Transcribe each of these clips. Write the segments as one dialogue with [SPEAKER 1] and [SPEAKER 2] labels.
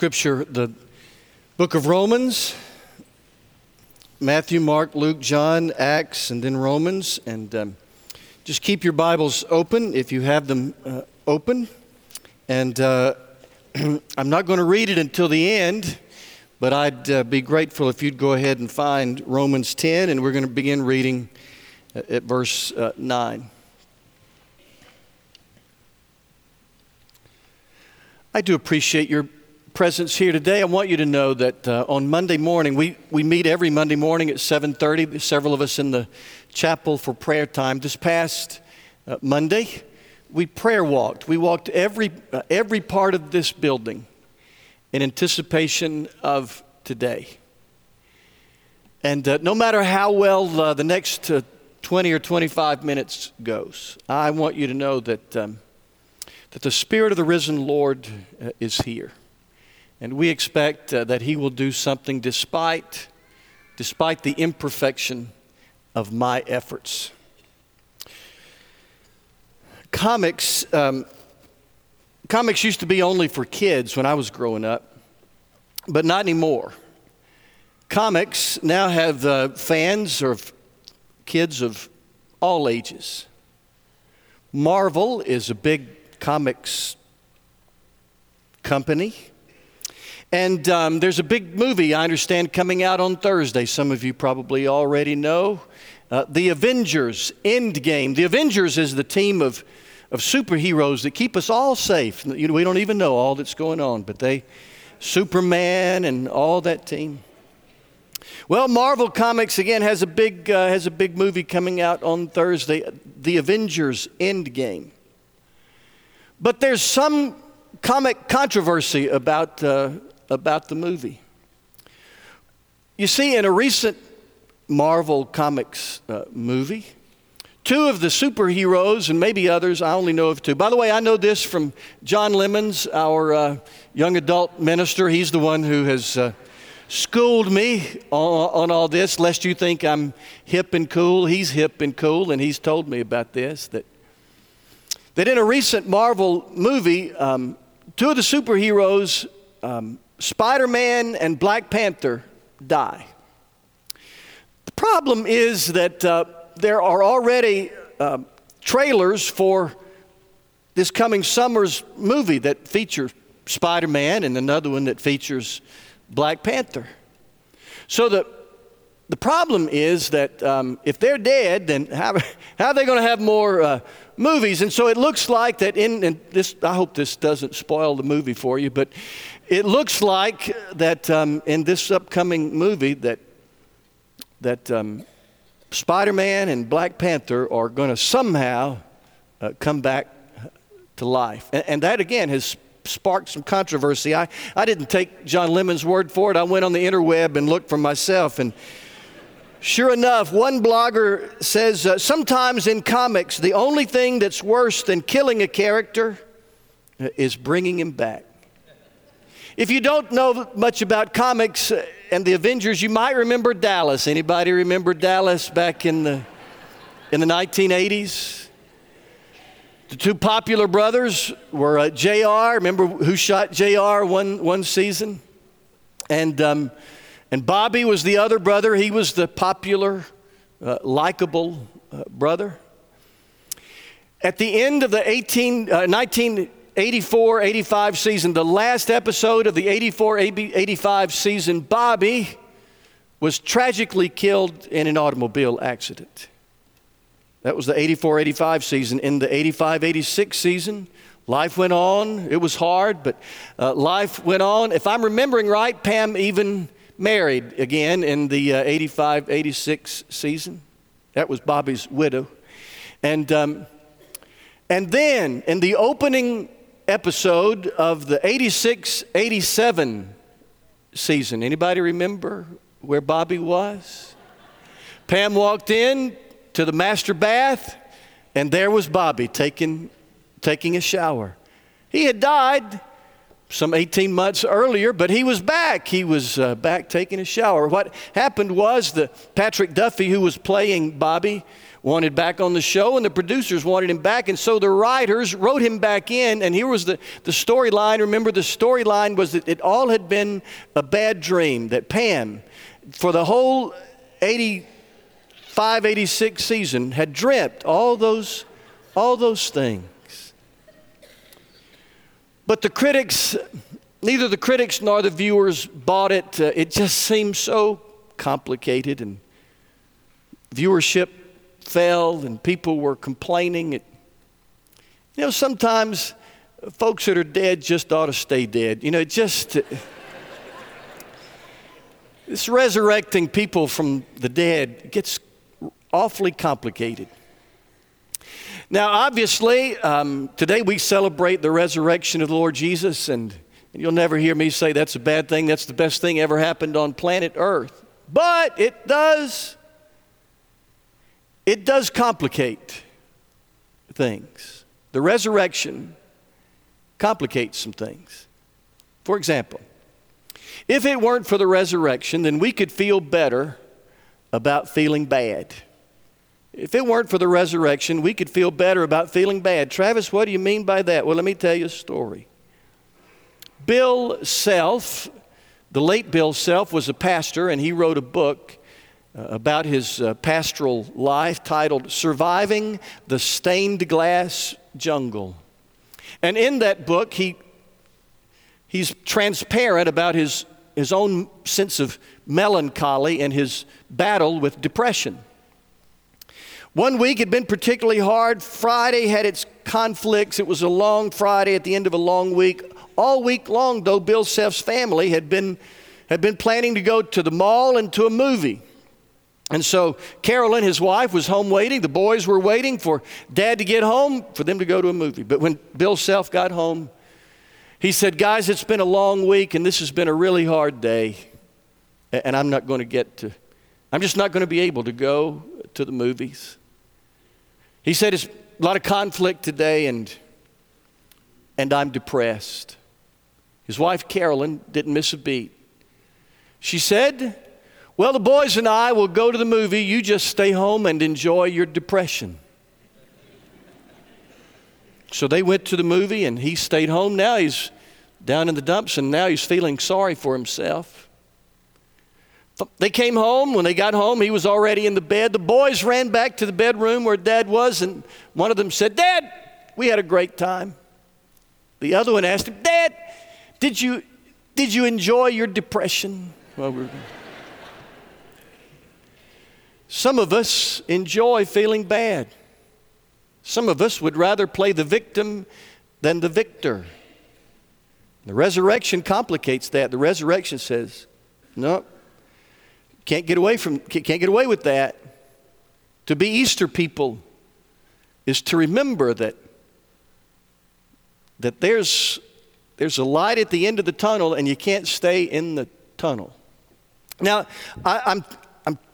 [SPEAKER 1] Scripture, the book of Romans, Matthew, Mark, Luke, John, Acts, and then Romans. And um, just keep your Bibles open if you have them uh, open. And uh, I'm not going to read it until the end, but I'd uh, be grateful if you'd go ahead and find Romans 10, and we're going to begin reading uh, at verse uh, 9. I do appreciate your presence here today. I want you to know that uh, on Monday morning, we, we meet every Monday morning at 7.30, several of us in the chapel for prayer time. This past uh, Monday, we prayer walked. We walked every, uh, every part of this building in anticipation of today. And uh, no matter how well uh, the next uh, 20 or 25 minutes goes, I want you to know that, um, that the Spirit of the risen Lord is here. And we expect uh, that He will do something despite, despite the imperfection of my efforts. Comics, um, comics used to be only for kids when I was growing up, but not anymore. Comics now have uh, fans or kids of all ages. Marvel is a big comics company. And um, there's a big movie, I understand, coming out on Thursday. Some of you probably already know. Uh, the Avengers Endgame. The Avengers is the team of, of superheroes that keep us all safe. You know, we don't even know all that's going on, but they, Superman and all that team. Well, Marvel Comics again has a big, uh, has a big movie coming out on Thursday, The Avengers Endgame. But there's some comic controversy about uh, about the movie. You see, in a recent Marvel Comics uh, movie, two of the superheroes, and maybe others, I only know of two. By the way, I know this from John Lemons, our uh, young adult minister. He's the one who has uh, schooled me on, on, all this, lest you think I'm hip and cool. He's hip and cool, and he's told me about this that, that in a recent Marvel movie, um, two of the superheroes um, Spider Man and Black Panther die. The problem is that uh, there are already uh, trailers for this coming summer's movie that features Spider Man and another one that features Black Panther. So the, the problem is that um, if they're dead, then how, how are they going to have more uh, movies? And so it looks like that in, in, this, I hope this doesn't spoil the movie for you, but it looks like that um, in this upcoming movie that, that um, Spider-Man and Black Panther are going to somehow uh, come back to life. And, and, that, again, has sparked some controversy. I, I didn't take John Lemon's word for it. I went on the interweb and looked for myself. And sure enough, one blogger says uh, sometimes in comics, the only thing that's worse than killing a character uh, is bringing him back. If you don't know much about comics and the Avengers, you might remember Dallas. Anybody remember Dallas back in the in the 1980s? The two popular brothers were uh, J.R. Remember who shot J.R. one one season, and um, and Bobby was the other brother. He was the popular, uh, likable uh, brother. At the end of the 18, uh, 19 84 85 season, the last episode of the 84 85 season, Bobby was tragically killed in an automobile accident. That was the 84 85 season. In the 85 86 season, life went on. It was hard, but uh, life went on. If I'm remembering right, Pam even married again in the uh, 85 86 season. That was Bobby's widow. And, um, and then in the opening episode of the 86 87 season. Anybody remember where Bobby was? Pam walked in to the master bath, and there was Bobby taking, taking a shower. He had died some 18 months earlier, but he was back. He was uh, back taking a shower. What happened was that Patrick Duffy, who was playing Bobby, wanted back on the show, and the producers wanted him back. And so the writers wrote him back in. And here was the, the storyline. Remember, the storyline was that it all had been a bad dream, that Pam, for the whole 85, 86 season, had dreamt all those, all those things. But the critics, neither the critics nor the viewers bought it. Uh, it just seemed so complicated, and viewership fell, and people were complaining. It, you know, sometimes folks that are dead just ought to stay dead. You know, it just. this resurrecting people from the dead gets awfully complicated. Now, obviously, um, today we celebrate the resurrection of the Lord Jesus, and, and you'll never hear me say that's a bad thing. That's the best thing ever happened on planet Earth. But it does, it does complicate things. The resurrection complicates some things. For example, if it weren't for the resurrection, then we could feel better about feeling bad. If it weren't for the resurrection, we could feel better about feeling bad. Travis, what do you mean by that? Well, let me tell you a story. Bill Self, the late Bill Self, was a pastor, and he wrote a book about his uh, pastoral life titled Surviving the Stained Glass Jungle. And in that book, he, he's transparent about his, his own sense of melancholy and his battle with depression. One week had been particularly hard. Friday had its conflicts. It was a long Friday at the end of a long week. All week long, though, Bill Self's family had been, had been planning to go to the mall and to a movie. And so Carolyn, his wife, was home waiting. The boys were waiting for dad to get home for them to go to a movie. But when Bill Self got home, he said, Guys, it's been a long week and this has been a really hard day. And I'm not going to get to, I'm just not going to be able to go to the movies. He said, It's a lot of conflict today, and, and I'm depressed. His wife, Carolyn, didn't miss a beat. She said, Well, the boys and I will go to the movie. You just stay home and enjoy your depression. So they went to the movie, and he stayed home. Now he's down in the dumps, and now he's feeling sorry for himself. They came home. When they got home, he was already in the bed. The boys ran back to the bedroom where dad was, and one of them said, Dad, we had a great time. The other one asked him, Dad, did you, did you enjoy your depression? Well, Some of us enjoy feeling bad. Some of us would rather play the victim than the victor. The resurrection complicates that. The resurrection says, no, can't get away from can't get away with that. To be Easter people is to remember that that there's there's a light at the end of the tunnel and you can't stay in the tunnel. Now, I, I'm,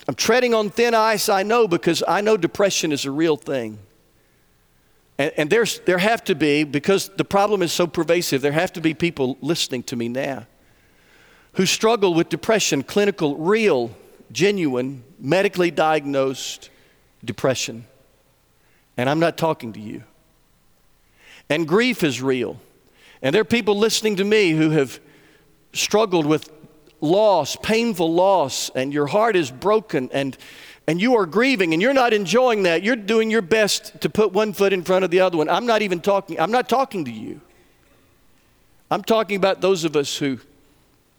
[SPEAKER 1] I'm, treading on thin ice, I know, because I know depression is a real thing. And, and there's, there have to be, because the problem is so pervasive, there have to be people listening to me now who struggle with depression, clinical, real, genuine, medically diagnosed depression. And I'm not talking to you. And grief is real. And there are people listening to me who have struggled with loss, painful loss, and your heart is broken and and you are grieving and you're not enjoying that. You're doing your best to put one foot in front of the other one. I'm not even talking I'm not talking to you. I'm talking about those of us who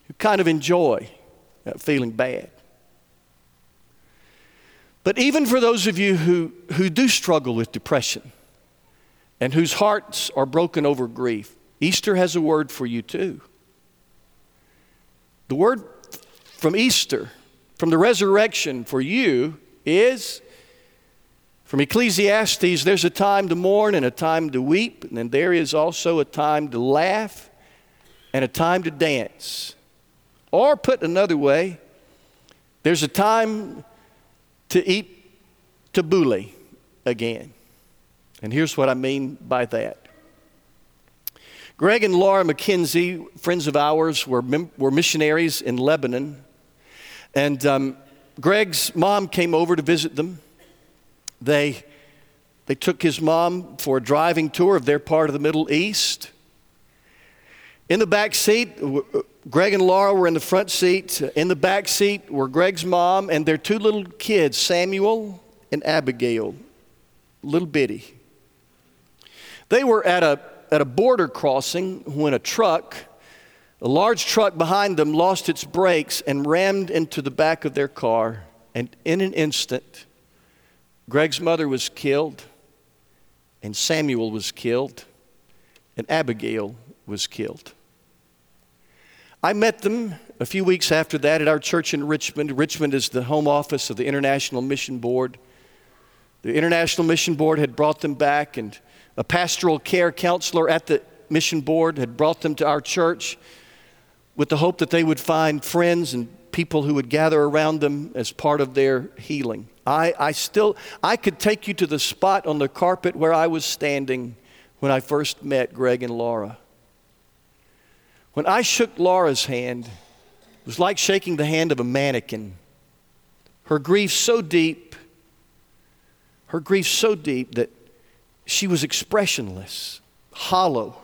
[SPEAKER 1] who kind of enjoy feeling bad. But even for those of you who, who do struggle with depression and whose hearts are broken over grief, Easter has a word for you too. The word from Easter, from the resurrection for you, is from Ecclesiastes there's a time to mourn and a time to weep, and then there is also a time to laugh and a time to dance. Or put another way, there's a time to eat tabbouleh again. And here's what I mean by that. Greg and Laura McKenzie, friends of ours, were, were missionaries in Lebanon. And um, Greg's mom came over to visit them. They, they took his mom for a driving tour of their part of the Middle East. In the back seat, Greg and Laura were in the front seat. In the back seat were Greg's mom and their two little kids, Samuel and Abigail, little bitty. They were at a, at a border crossing when a truck, a large truck behind them, lost its brakes and rammed into the back of their car. And in an instant, Greg's mother was killed, and Samuel was killed, and Abigail was killed. I met them a few weeks after that at our church in Richmond. Richmond is the home office of the International Mission Board. The International Mission Board had brought them back, and a pastoral care counselor at the mission board had brought them to our church with the hope that they would find friends and people who would gather around them as part of their healing. I, I still, I could take you to the spot on the carpet where I was standing when I first met Greg and Laura. When I shook Laura's hand, it was like shaking the hand of a mannequin. Her grief so deep, her grief so deep that she was expressionless, hollow.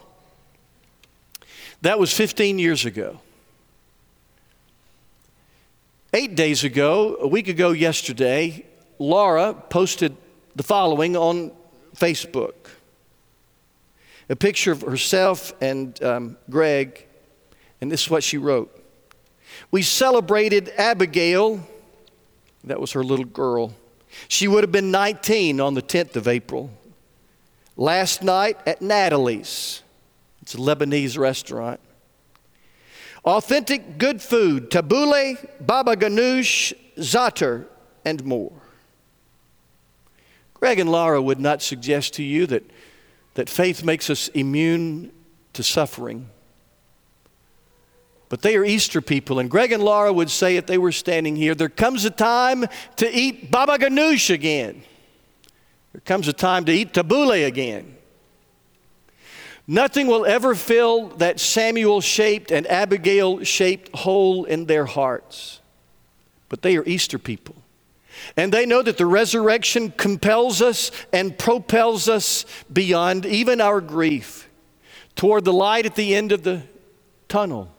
[SPEAKER 1] That was 15 years ago. Eight days ago, a week ago yesterday, Laura posted the following on Facebook a picture of herself and um, Greg and this is what she wrote We celebrated Abigail, that was her little girl. She would have been 19 on the 10th of April. Last night at Natalie's, it's a Lebanese restaurant. Authentic good food, tabbouleh, baba ganoush, zatar, and more. Greg and Laura would not suggest to you that, that faith makes us immune to suffering. But they are Easter people, and Greg and Laura would say if they were standing here, there comes a time to eat baba ganoush again. There comes a time to eat tabbouleh again. Nothing will ever fill that Samuel shaped and Abigail shaped hole in their hearts. But they are Easter people. And they know that the resurrection compels us and propels us beyond even our grief toward the light at the end of the tunnel.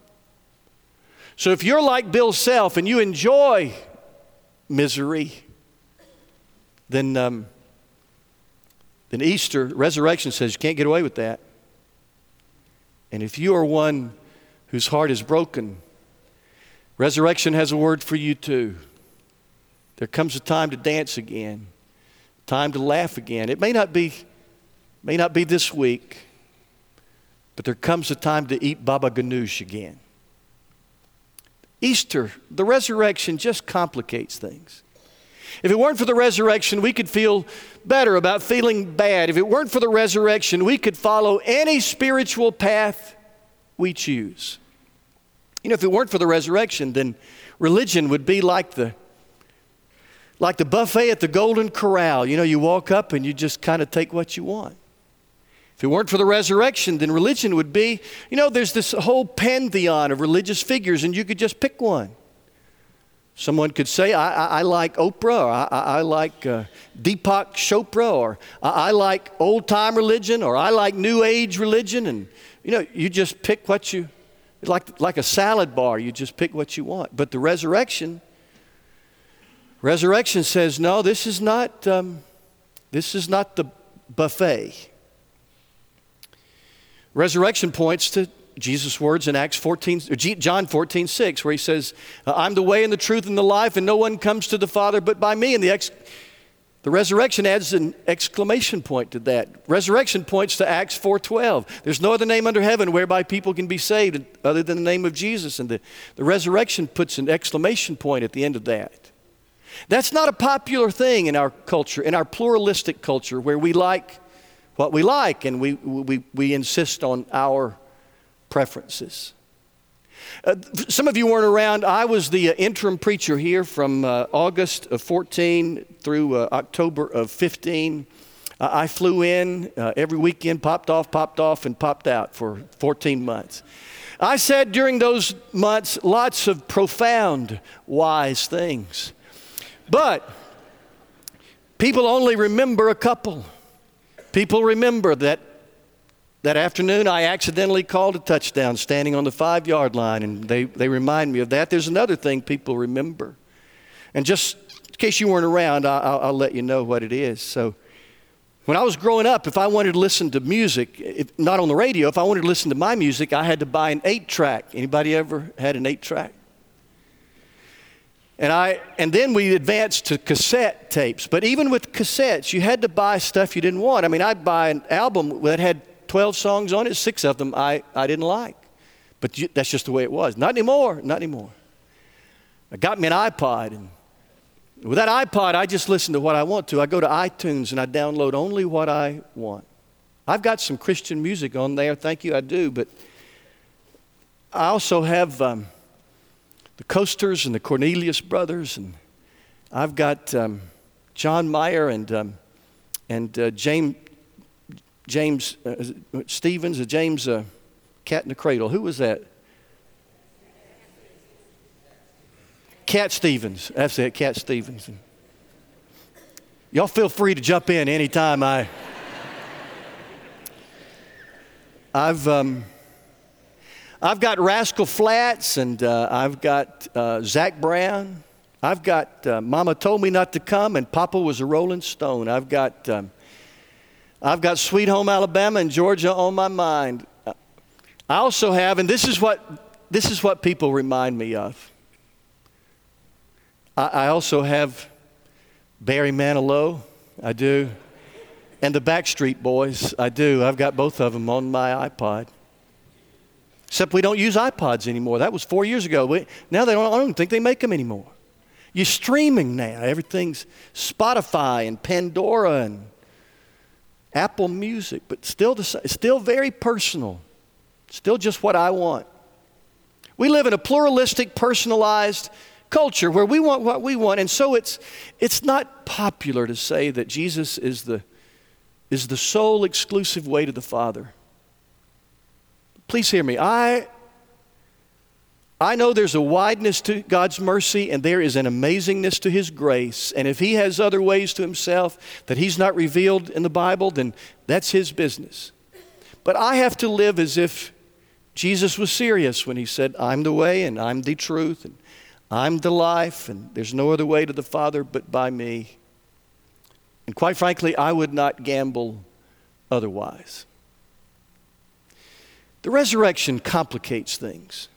[SPEAKER 1] So if you're like Bill Self and you enjoy misery, then, um, then Easter, resurrection says you can't get away with that. And if you are one whose heart is broken, resurrection has a word for you too. There comes a time to dance again, time to laugh again. It may not be, may not be this week, but there comes a time to eat baba ganoush again. Easter, the resurrection just complicates things. If it weren't for the resurrection, we could feel better about feeling bad. If it weren't for the resurrection, we could follow any spiritual path we choose. You know, if it weren't for the resurrection, then religion would be like the like the buffet at the Golden Corral. You know, you walk up and you just kind of take what you want. If it weren't for the resurrection, then religion would be, you know, there's this whole pantheon of religious figures, and you could just pick one. Someone could say, I, I, I like Oprah, or I, I like uh, Deepak Chopra, or I, like old time religion, or I like New Age religion. And, you know, you just pick what you, like, like a salad bar, you just pick what you want. But the resurrection, resurrection says, no, this is not, um, this is not the buffet. Resurrection points to Jesus' words in Acts 14, John 14, 6, where he says, uh, I'm the way and the truth and the life, and no one comes to the Father but by me. And the, ex- the resurrection adds an exclamation point to that. Resurrection points to Acts 4.12. There's no other name under heaven whereby people can be saved other than the name of Jesus. And the, the resurrection puts an exclamation point at the end of that. That's not a popular thing in our culture, in our pluralistic culture, where we like what we like and we, we, we insist on our preferences. Uh, some of you weren't around. I was the uh, interim preacher here from uh, August of 14 through uh, October of 15. Uh, I flew in uh, every weekend, popped off, popped off, and popped out for 14 months. I said during those months lots of profound, wise things. But People only remember a couple. People remember that that afternoon I accidentally called a touchdown standing on the five yard line, and they, they remind me of that. There's another thing people remember. And just in case you weren't around, I, will I'll let you know what it is. So, when I was growing up, if I wanted to listen to music, if, not on the radio, if I wanted to listen to my music, I had to buy an eight track. Anybody ever had an eight track? And, I, and then we advanced to cassette tapes. But even with cassettes, you had to buy stuff you didn't want. I mean, I'd buy an album that had 12 songs on it, six of them I, I didn't like. But you, that's just the way it was. Not anymore, not anymore. I got me an iPod, and with that iPod, I just listen to what I want to. I go to iTunes and I download only what I want. I've got some Christian music on there, thank you, I do, but I also have. Um, the Coasters and the Cornelius brothers, and I've got um, John Mayer and, um, and uh, James, James uh, Stevens, uh, James uh, Cat in the Cradle. Who was that? Cat Stevens. That's it, Cat Stevens. Y'all feel free to jump in anytime I. I've. Um, I've got Rascal Flatts and uh, I've got uh, Zac Brown. I've got uh, Mama Told Me Not to Come and Papa Was a Rolling Stone. I've got, um, I've got Sweet Home Alabama and Georgia on my mind. I also have, and this is what, this is what people remind me of. I, I also have Barry Manilow. I do. And the Backstreet Boys. I do. I've got both of them on my iPod. Except we don't use iPods anymore. That was four years ago. We, now they don't, I don't think they make them anymore. You're streaming now. Everything's Spotify and Pandora and Apple Music, but still, the, still very personal. Still just what I want. We live in a pluralistic, personalized culture where we want what we want, and so it's, it's not popular to say that Jesus is the, is the sole exclusive way to the Father. Please hear me. I, I know there's a wideness to God's mercy and there is an amazingness to His grace. And if He has other ways to Himself that He's not revealed in the Bible, then that's His business. But I have to live as if Jesus was serious when He said, I'm the way and I'm the truth and I'm the life and there's no other way to the Father but by me. And quite frankly, I would not gamble otherwise. The resurrection complicates things.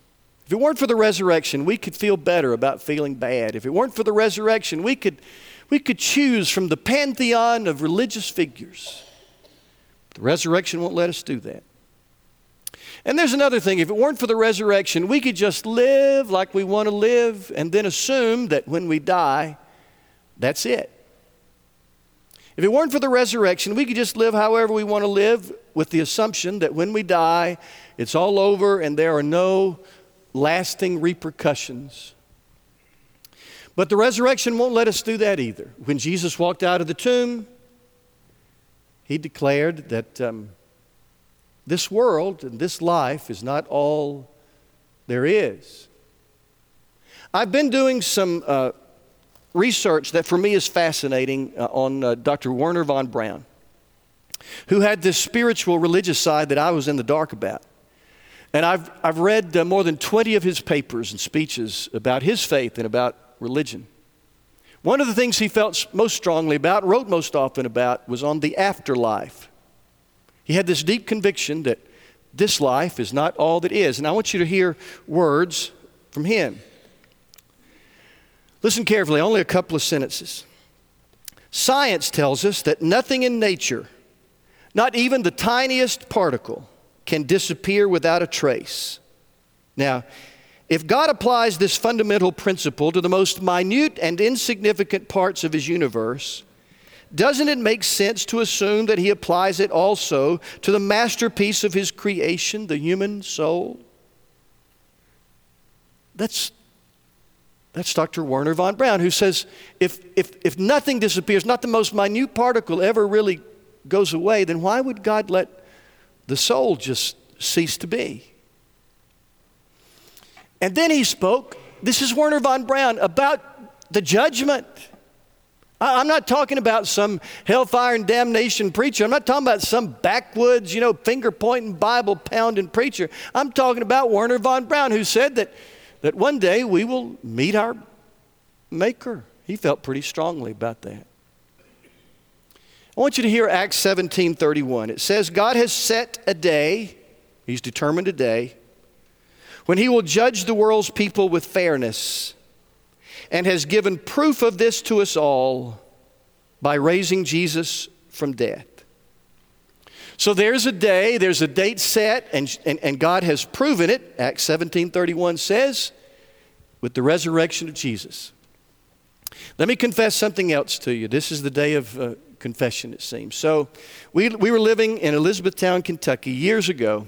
[SPEAKER 1] If it weren't for the resurrection, we could feel better about feeling bad. If it weren't for the resurrection, we could, we could choose from the pantheon of religious figures. The resurrection won't let us do that. And there's another thing if it weren't for the resurrection, we could just live like we want to live and then assume that when we die, that's it. If it weren't for the resurrection, we could just live however we want to live with the assumption that when we die, it's all over and there are no lasting repercussions. But the resurrection won't let us do that either. When Jesus walked out of the tomb, he declared that um, this world and this life is not all there is. I've been doing some uh, research that for me is fascinating uh, on uh, Dr. Wernher von Braun, who had this spiritual religious side that I was in the dark about. And I've, I've read uh, more than 20 of his papers and speeches about his faith and about religion. One of the things he felt most strongly about, wrote most often about, was on the afterlife. He had this deep conviction that this life is not all that is. And I want you to hear words from him. Listen carefully, only a couple of sentences. Science tells us that nothing in nature, not even the tiniest particle, can disappear without a trace. Now, if God applies this fundamental principle to the most minute and insignificant parts of His universe, doesn't it make sense to assume that He applies it also to the masterpiece of His creation, the human soul? That's that's Dr. Wernher von Braun, who says if, if, if nothing disappears, not the most minute particle ever really goes away, then why would God let the soul just ceased to be? And then he spoke, this is Wernher von Braun, about the judgment, I'm not talking about some hellfire and damnation preacher. I'm not talking about some backwoods, you know, finger pointing, Bible pounding preacher. I'm talking about Wernher von Braun, who said that, that one day we will meet our Maker. He felt pretty strongly about that. I want you to hear Acts 17 31. It says, God has set a day, He's determined a day, when He will judge the world's people with fairness and has given proof of this to us all by raising Jesus from death. So there's a day, there's a date set, and, and, and God has proven it, Acts 17 31 says, with the resurrection of Jesus. Let me confess something else to you. This is the day of uh, confession, it seems. So, we, we were living in Elizabethtown, Kentucky years ago,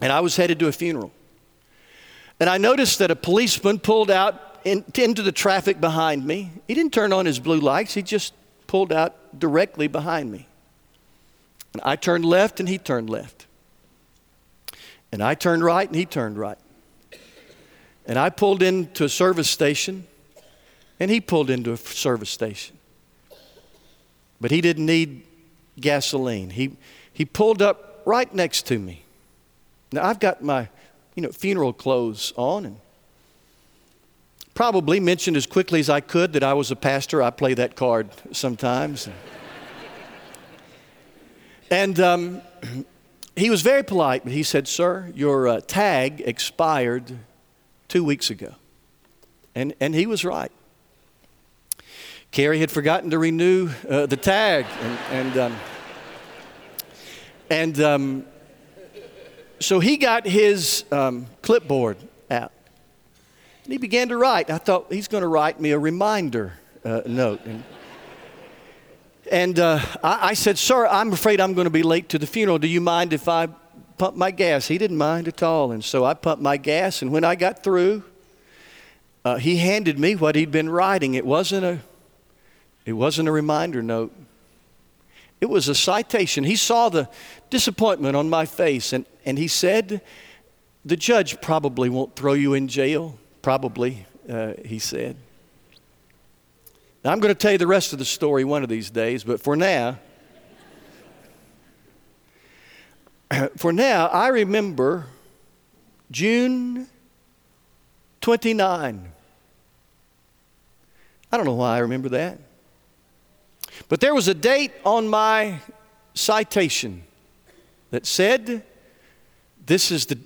[SPEAKER 1] and I was headed to a funeral. And I noticed that a policeman pulled out in, into the traffic behind me. He didn't turn on his blue lights, he just pulled out directly behind me. And I turned left, and he turned left. And I turned right, and he turned right. And I pulled into a service station and he pulled into a service station. But he didn't need gasoline. He, he pulled up right next to me. Now, I've got my you know, funeral clothes on and probably mentioned as quickly as I could that I was a pastor. I play that card sometimes. and um, he was very polite, but he said, Sir, your uh, tag expired two weeks ago. And, and he was right. Carrie had forgotten to renew uh, the tag. And, and, um, and um, so he got his um, clipboard out. And he began to write. I thought he's going to write me a reminder uh, note. And, and uh, I, I, said, Sir, I'm afraid I'm going to be late to the funeral. Do you mind if I pump my gas? He didn't mind at all. And so I pumped my gas. And when I got through, uh, he handed me what he'd been writing. It wasn't a it wasn't a reminder note, it was a citation. He saw the disappointment on my face and, and he said, The judge probably won't throw you in jail. Probably, uh, he said. Now, I'm going to tell you the rest of the story one of these days, but for now, for now, I remember June 29. I don't know why I remember that. But there was a date on my citation that said, This is the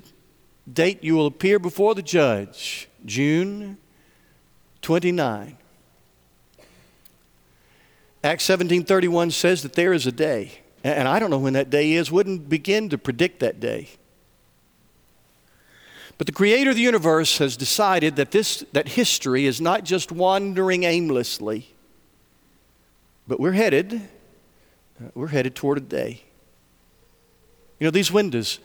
[SPEAKER 1] date you will appear before the judge, June 29. Acts 17:31 says that there is a day, and I don't know when that day is, wouldn't begin to predict that day. But the creator of the universe has decided that this that history is not just wandering aimlessly, but we're headed, uh, we're headed toward a day. You know, these windows,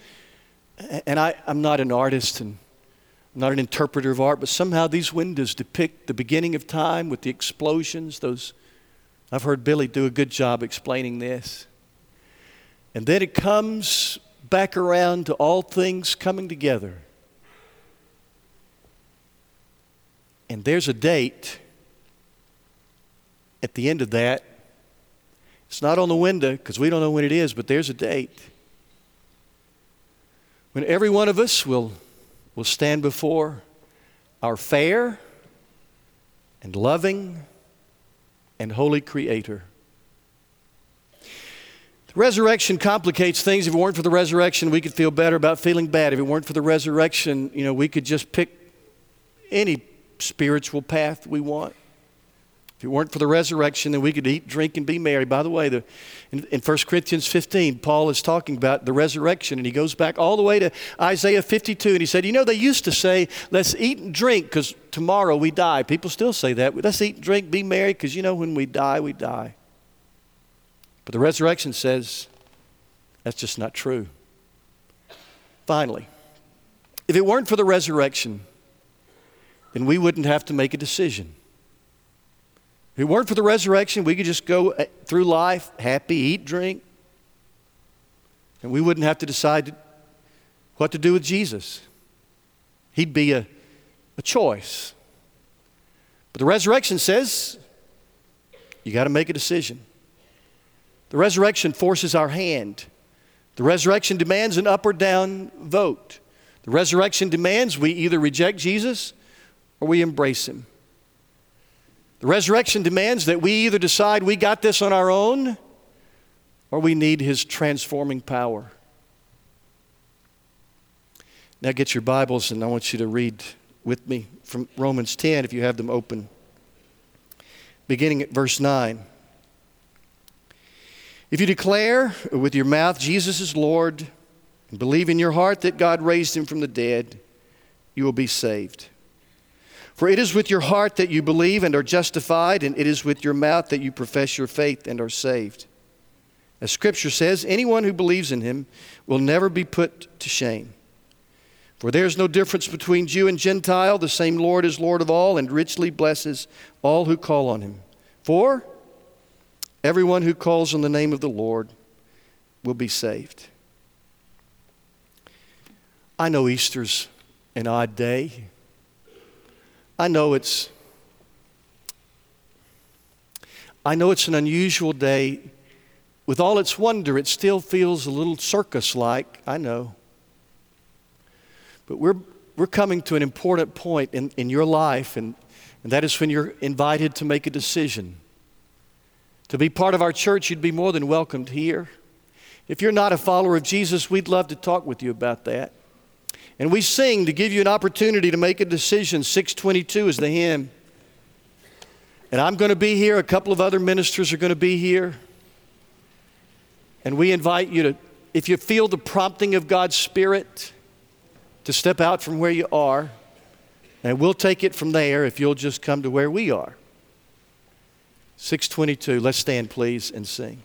[SPEAKER 1] and I, I'm not an artist and I'm not an interpreter of art, but somehow these windows depict the beginning of time with the explosions. Those, I've heard Billy do a good job explaining this. And then it comes back around to all things coming together. And there's a date at the end of that it's not on the window because we don't know when it is, but there's a date. When every one of us will, will stand before our fair and loving and holy Creator. The resurrection complicates things. If it weren't for the resurrection, we could feel better about feeling bad. If it weren't for the resurrection, you know, we could just pick any spiritual path we want. If it weren't for the resurrection, then we could eat, drink, and be merry. By the way, the, in, in 1 Corinthians 15, Paul is talking about the resurrection, and he goes back all the way to Isaiah 52, and he said, You know, they used to say, Let's eat and drink because tomorrow we die. People still say that. Let's eat and drink, be merry because, you know, when we die, we die. But the resurrection says that's just not true. Finally, if it weren't for the resurrection, then we wouldn't have to make a decision. If it weren't for the resurrection, we could just go uh, through life happy, eat, drink, and we wouldn't have to decide what to do with Jesus. He'd be a, a choice. But the resurrection says you got to make a decision. The resurrection forces our hand. The resurrection demands an up or down vote. The resurrection demands we either reject Jesus or we embrace him. The resurrection demands that we either decide we got this on our own or we need his transforming power. Now get your Bibles and I want you to read with me from Romans 10 if you have them open, beginning at verse 9. If you declare with your mouth Jesus is Lord and believe in your heart that God raised him from the dead, you will be saved. For it is with your heart that you believe and are justified, and it is with your mouth that you profess your faith and are saved. As Scripture says, anyone who believes in him will never be put to shame. For there is no difference between Jew and Gentile. The same Lord is Lord of all and richly blesses all who call on him. For everyone who calls on the name of the Lord will be saved. I know Easter's an odd day. I know it's I know it's an unusual day. With all its wonder, it still feels a little circus like, I know. But we're, we're coming to an important point in, in your life, and, and that is when you're invited to make a decision. To be part of our church, you'd be more than welcomed here. If you're not a follower of Jesus, we'd love to talk with you about that. And we sing to give you an opportunity to make a decision. 622 is the hymn. And I'm going to be here. A couple of other ministers are going to be here. And we invite you to, if you feel the prompting of God's Spirit, to step out from where you are. And we'll take it from there if you'll just come to where we are. 622. Let's stand, please, and sing.